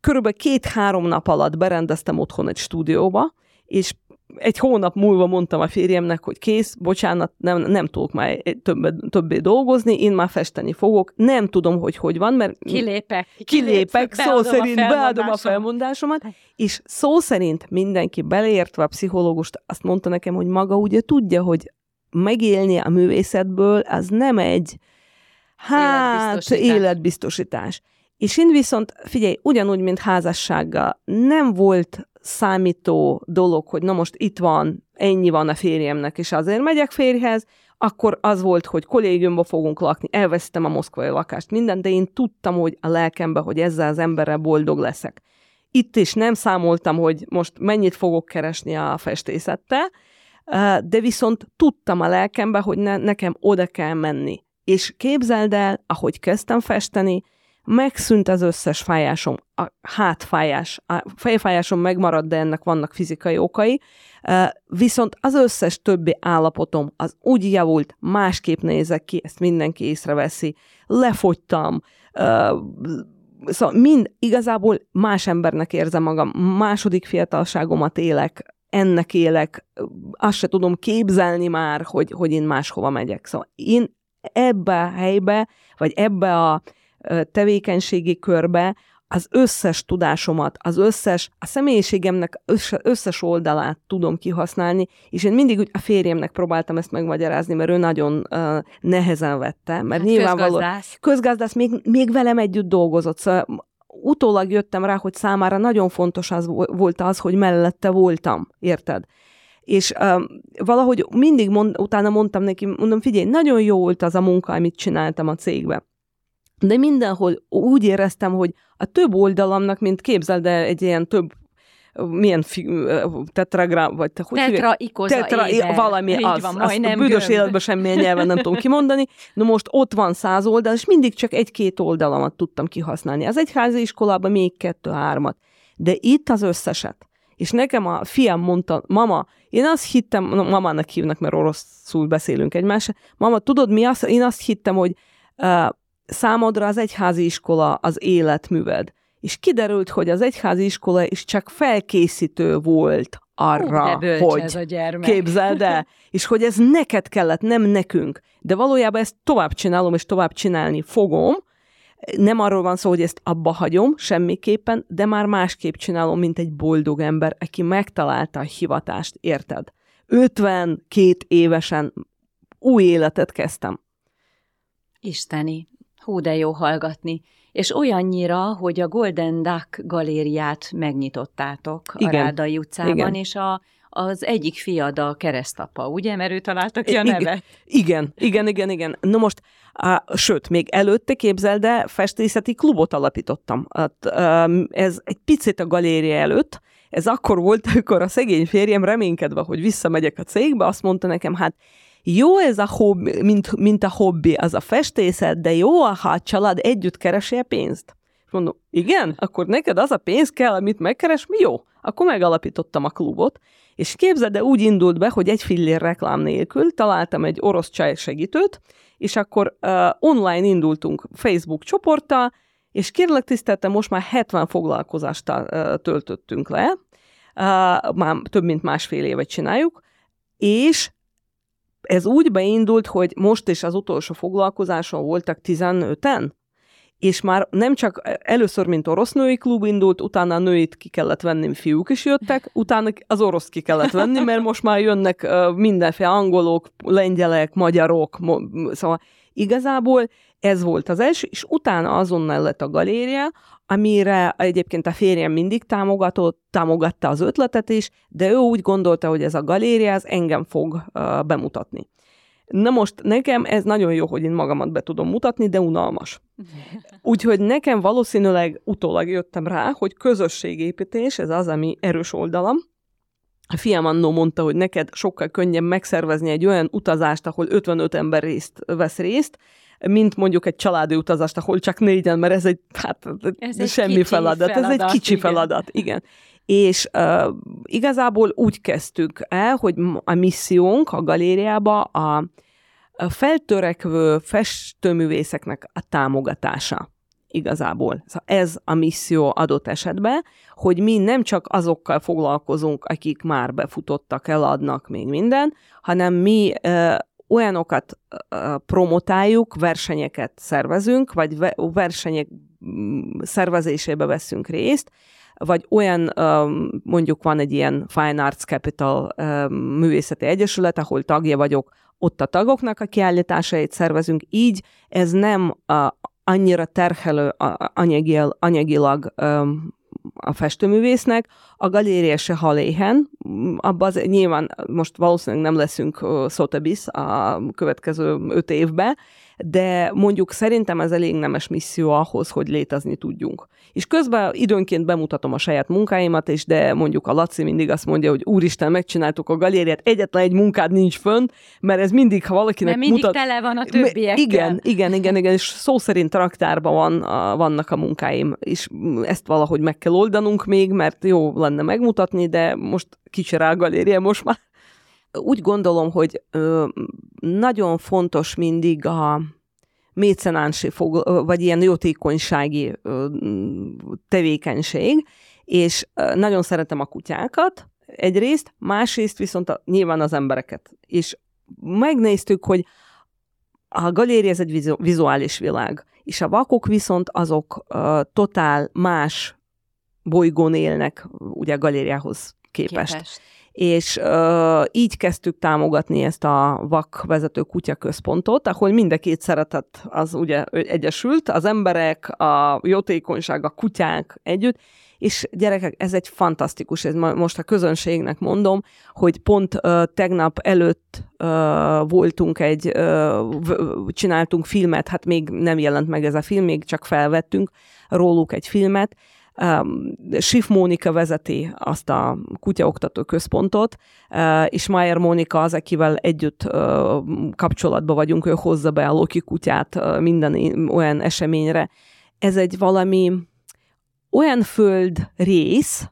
B: Körülbelül két-három nap alatt berendeztem otthon egy stúdióba, és egy hónap múlva mondtam a férjemnek, hogy kész, bocsánat, nem, nem tudok már többé, többé dolgozni, én már festeni fogok, nem tudom, hogy hogy van, mert
C: kilépek,
B: kilépek, szó szerint beadom a felmondásomat, és szó szerint mindenki beleértve a pszichológust azt mondta nekem, hogy maga ugye tudja, hogy megélni a művészetből, az nem egy hát életbiztosítás. életbiztosítás. És én viszont, figyelj, ugyanúgy, mint házassággal, nem volt számító dolog, hogy na most itt van, ennyi van a férjemnek, és azért megyek férjhez, akkor az volt, hogy kollégiumban fogunk lakni, elvesztem a moszkvai lakást, minden, de én tudtam, hogy a lelkembe, hogy ezzel az emberrel boldog leszek. Itt is nem számoltam, hogy most mennyit fogok keresni a festészettel, de viszont tudtam a lelkembe, hogy ne, nekem oda kell menni. És képzeld el, ahogy kezdtem festeni, megszűnt az összes fájásom, a hátfájás, a fejfájásom megmaradt, de ennek vannak fizikai okai, viszont az összes többi állapotom az úgy javult, másképp nézek ki, ezt mindenki észreveszi, lefogytam, szóval mind igazából más embernek érzem magam, második fiatalságomat élek, ennek élek, azt se tudom képzelni már, hogy, hogy én máshova megyek. Szóval én ebbe a helybe, vagy ebbe a tevékenységi körbe az összes tudásomat, az összes, a személyiségemnek összes oldalát tudom kihasználni, és én mindig úgy a férjemnek próbáltam ezt megmagyarázni, mert ő nagyon uh, nehezen vette, mert hát nyilvánvalóan közgazdász, közgazdász még, még velem együtt dolgozott, szóval utólag jöttem rá, hogy számára nagyon fontos az volt az, hogy mellette voltam, érted? És um, valahogy mindig mond, utána mondtam neki, mondom, figyelj, nagyon jó volt az a munka, amit csináltam a cégbe de mindenhol úgy éreztem, hogy a több oldalamnak, mint képzeld el egy ilyen több milyen fi, tetragram, vagy
C: te, hogy Tetra, ikoza, tetra, éber.
B: valami Így az, van, azt a büdös életben semmilyen nyelven nem tudom kimondani. No most ott van száz oldal, és mindig csak egy-két oldalamat tudtam kihasználni. Az egyházi iskolában még kettő-hármat. De itt az összeset. És nekem a fiam mondta, mama, én azt hittem, no, mamának hívnak, mert oroszul beszélünk egymásra, mama, tudod mi az? Én azt hittem, hogy uh, számodra az egyházi iskola az életműved. És kiderült, hogy az egyházi iskola is csak felkészítő volt arra, Hú, hogy
C: ez a gyermek.
B: képzeld el, [laughs] és hogy ez neked kellett, nem nekünk. De valójában ezt tovább csinálom, és tovább csinálni fogom. Nem arról van szó, hogy ezt abba hagyom semmiképpen, de már másképp csinálom, mint egy boldog ember, aki megtalálta a hivatást, érted? 52 évesen új életet kezdtem.
C: Isteni. Hú, de jó hallgatni. És olyannyira, hogy a Golden Duck galériát megnyitottátok Igen. a Rádai utcában, Igen. és a, az egyik fiad a keresztapa, ugye? Mert ő találta ki a neve.
B: Igen, igen, igen, igen. No most, á, sőt, még előtte képzeld, de festészeti klubot alapítottam. Hát, ez egy picit a galéria előtt, ez akkor volt, [laughs] amikor a szegény férjem reménykedve, hogy visszamegyek a cégbe, azt mondta nekem, hát jó ez a hobbi, mint, mint a hobbi, az a festészet, de jó, ha a család együtt keresi a pénzt. Mondom, igen, akkor neked az a pénz kell, amit megkeres, mi jó. Akkor megalapítottam a klubot, és képzeld, de úgy indult be, hogy egy fillér reklám nélkül találtam egy orosz csaj segítőt, és akkor uh, online indultunk Facebook csoporttal, és kérlek tiszteltem, most már 70 foglalkozást uh, töltöttünk le, uh, már több mint másfél évet csináljuk, és ez úgy beindult, hogy most is az utolsó foglalkozáson voltak 15-en, és már nem csak először, mint orosz női klub indult, utána a nőit ki kellett venni, fiúk is jöttek, utána az orosz ki kellett venni, mert most már jönnek mindenféle angolok, lengyelek, magyarok, szóval igazából ez volt az első, és utána azonnal lett a galéria, amire egyébként a férjem mindig támogatott, támogatta az ötletet is, de ő úgy gondolta, hogy ez a galéria, ez engem fog uh, bemutatni. Na most nekem ez nagyon jó, hogy én magamat be tudom mutatni, de unalmas. Úgyhogy nekem valószínűleg utólag jöttem rá, hogy közösségépítés, ez az, ami erős oldalam. A fiam annó mondta, hogy neked sokkal könnyebb megszervezni egy olyan utazást, ahol 55 ember részt vesz részt, mint mondjuk egy családi utazást, ahol csak négyen, mert ez egy, hát, ez egy semmi feladat, feladat, ez egy kicsi igen. feladat, igen. És uh, igazából úgy kezdtük el, hogy a missziónk a galériába a, a feltörekvő festőművészeknek a támogatása igazából. Szóval ez a misszió adott esetben, hogy mi nem csak azokkal foglalkozunk, akik már befutottak, eladnak még minden, hanem mi olyanokat promotáljuk, versenyeket szervezünk, vagy ve- versenyek mm, szervezésébe veszünk részt, vagy olyan, mondjuk van egy ilyen Fine Arts Capital művészeti egyesület, ahol tagja vagyok, ott a tagoknak a kiállításait szervezünk, így ez nem annyira terhelő anyagil, anyagilag a festőművésznek, a galéria se haléhen, abban az, nyilván most valószínűleg nem leszünk Sotheby's a következő öt évben, de mondjuk szerintem ez elég nemes misszió ahhoz, hogy létezni tudjunk. És közben időnként bemutatom a saját munkáimat, és de mondjuk a Laci mindig azt mondja, hogy úristen, megcsináltuk a galériát, egyetlen egy munkád nincs fönn, mert ez mindig, ha valakinek
C: mert mindig mutat... tele van a többiekkel.
B: Igen, igen, igen, igen, és szó szerint traktárban van, a, vannak a munkáim, és ezt valahogy meg kell oldanunk még, mert jó lenne megmutatni, de most kicsi rá a galéria most már úgy gondolom, hogy ö, nagyon fontos mindig a mécenánsi fog, vagy ilyen jótékonysági ö, tevékenység, és ö, nagyon szeretem a kutyákat egyrészt, másrészt viszont a, nyilván az embereket. És megnéztük, hogy a galéria ez egy vizu, vizuális világ, és a vakok viszont azok ö, totál más bolygón élnek, ugye a galériához képest. képest és uh, így kezdtük támogatni ezt a vakvezető kutyaközpontot, ahol mind a két szeretet az ugye egyesült, az emberek, a jótékonyság, a kutyák együtt, és gyerekek, ez egy fantasztikus, ez most a közönségnek mondom, hogy pont uh, tegnap előtt uh, voltunk egy, uh, csináltunk filmet, hát még nem jelent meg ez a film, még csak felvettünk róluk egy filmet, Um, Sif Mónika vezeti azt a kutyaoktató központot, uh, és Mayer Mónika az, akivel együtt uh, kapcsolatban vagyunk, ő hozza be a Loki kutyát minden olyan eseményre. Ez egy valami olyan föld rész,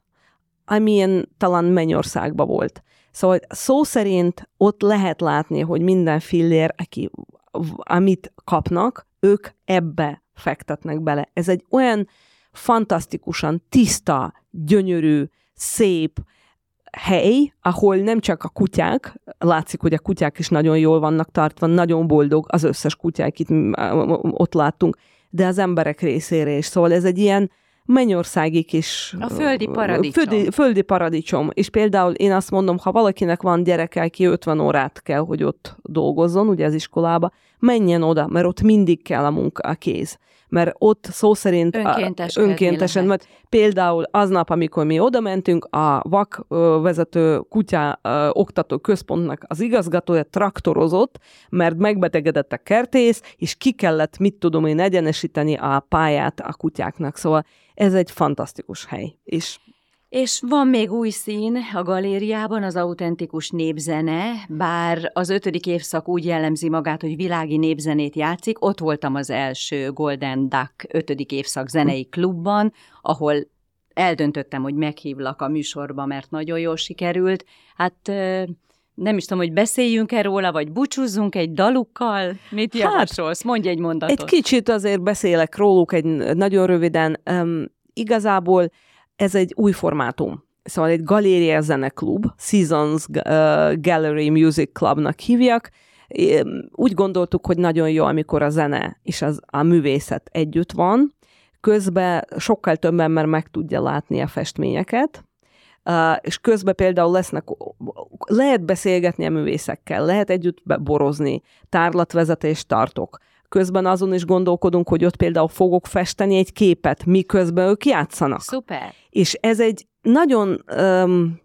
B: amilyen talán Mennyországban volt. Szóval szó szerint ott lehet látni, hogy minden fillér, aki, amit kapnak, ők ebbe fektetnek bele. Ez egy olyan fantasztikusan tiszta, gyönyörű, szép hely, ahol nem csak a kutyák, látszik, hogy a kutyák is nagyon jól vannak tartva, nagyon boldog az összes kutyák, itt ott láttunk, de az emberek részére is. Szóval ez egy ilyen mennyországi kis...
C: A földi paradicsom.
B: Földi, földi paradicsom. És például én azt mondom, ha valakinek van gyereke, aki 50 órát kell, hogy ott dolgozzon, ugye az iskolába, menjen oda, mert ott mindig kell a munka, a kéz mert ott szó szerint
C: Önkéntes
B: önkéntesen, mert például aznap, amikor mi oda mentünk, a vak vezető kutya oktató központnak az igazgatója traktorozott, mert megbetegedett a kertész, és ki kellett, mit tudom én, egyenesíteni a pályát a kutyáknak. Szóval ez egy fantasztikus hely. És
C: és van még új szín a galériában, az autentikus népzene, bár az ötödik évszak úgy jellemzi magát, hogy világi népzenét játszik. Ott voltam az első Golden Duck ötödik évszak zenei klubban, ahol eldöntöttem, hogy meghívlak a műsorba, mert nagyon jól sikerült. Hát nem is tudom, hogy beszéljünk-e róla, vagy búcsúzzunk egy dalukkal? Mit hát, javasolsz? Mondj egy mondatot.
B: Egy kicsit azért beszélek róluk, egy nagyon röviden. Um, igazából ez egy új formátum. Szóval egy galéria zeneklub, Seasons uh, Gallery Music Clubnak hívják. Úgy gondoltuk, hogy nagyon jó, amikor a zene és az, a művészet együtt van, közben sokkal több ember meg tudja látni a festményeket, Uh, és közben például lesznek, lehet beszélgetni a művészekkel, lehet együtt borozni, tárlatvezetést tartok. Közben azon is gondolkodunk, hogy ott például fogok festeni egy képet, miközben ők játszanak.
C: Szuper.
B: És ez egy nagyon um,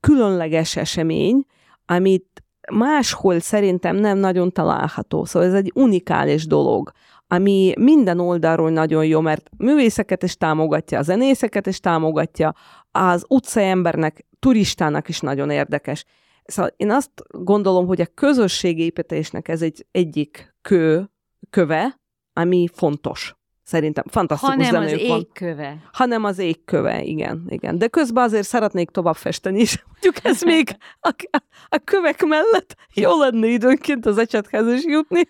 B: különleges esemény, amit máshol szerintem nem nagyon található. Szóval ez egy unikális dolog, ami minden oldalról nagyon jó, mert művészeket is támogatja, a zenészeket is támogatja, az utcai embernek, turistának is nagyon érdekes. Szóval én azt gondolom, hogy a közösségépítésnek ez egy egyik kő, köve, ami fontos. Szerintem fantasztikus
C: Hanem az
B: zenők van.
C: égköve.
B: Hanem az égköve, igen, igen. De közben azért szeretnék tovább festeni is. [laughs] Mondjuk ez még a, a kövek mellett jó lenne időnként az ecsethez is jutni.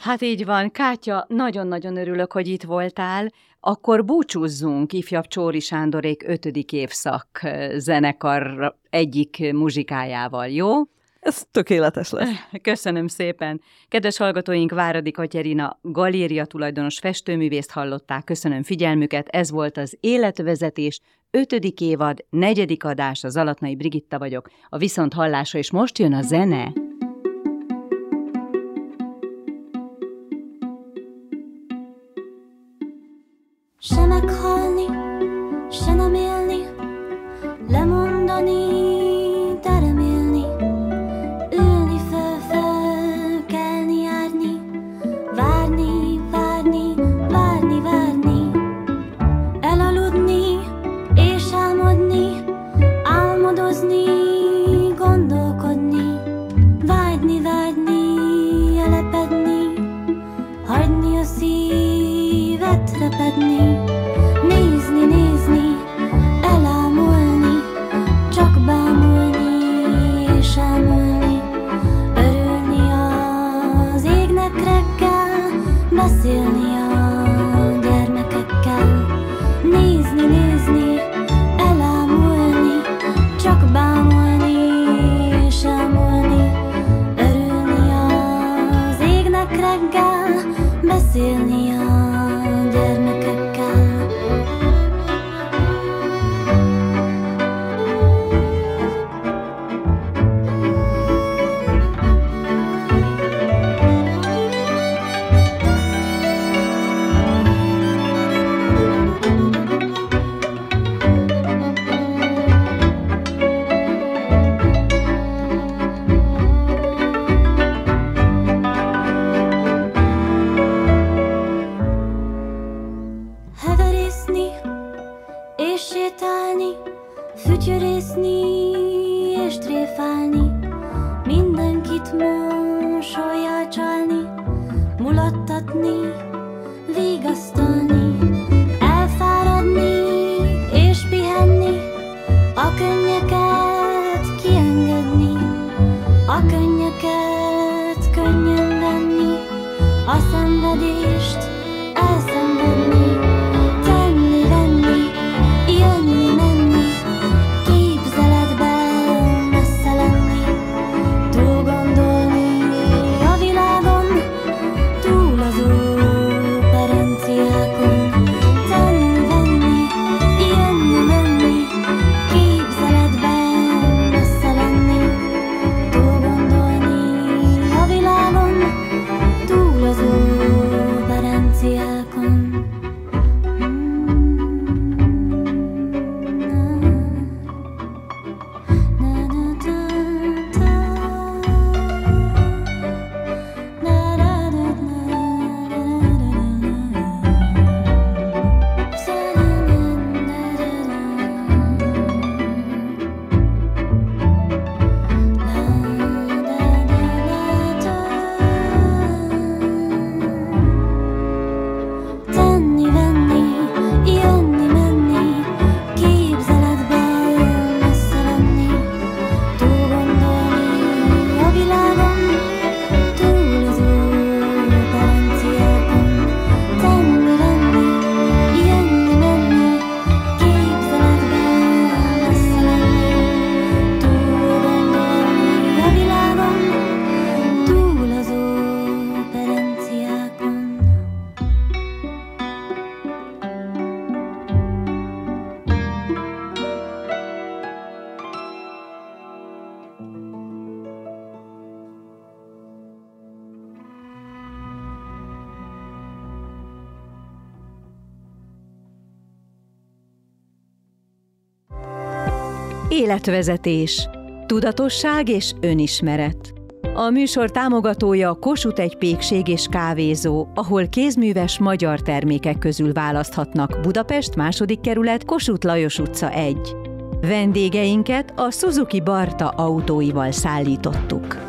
C: Hát így van. Kátya, nagyon-nagyon örülök, hogy itt voltál. Akkor búcsúzzunk ifjabb Csóri Sándorék ötödik évszak zenekar egyik muzsikájával, jó?
B: Ez tökéletes lesz. [laughs]
C: Köszönöm szépen. Kedves hallgatóink, Váradi Katyerina galéria tulajdonos festőművészt hallották. Köszönöm figyelmüket. Ez volt az Életvezetés ötödik évad, negyedik adás. Az Alatnai Brigitta vagyok. A viszont hallása, és most jön a zene.
A: Életvezetés, tudatosság és önismeret. A műsor támogatója Kossuth egy pékség és kávézó, ahol kézműves magyar termékek közül választhatnak Budapest második kerület Kossuth Lajos utca 1. Vendégeinket a Suzuki Barta autóival szállítottuk.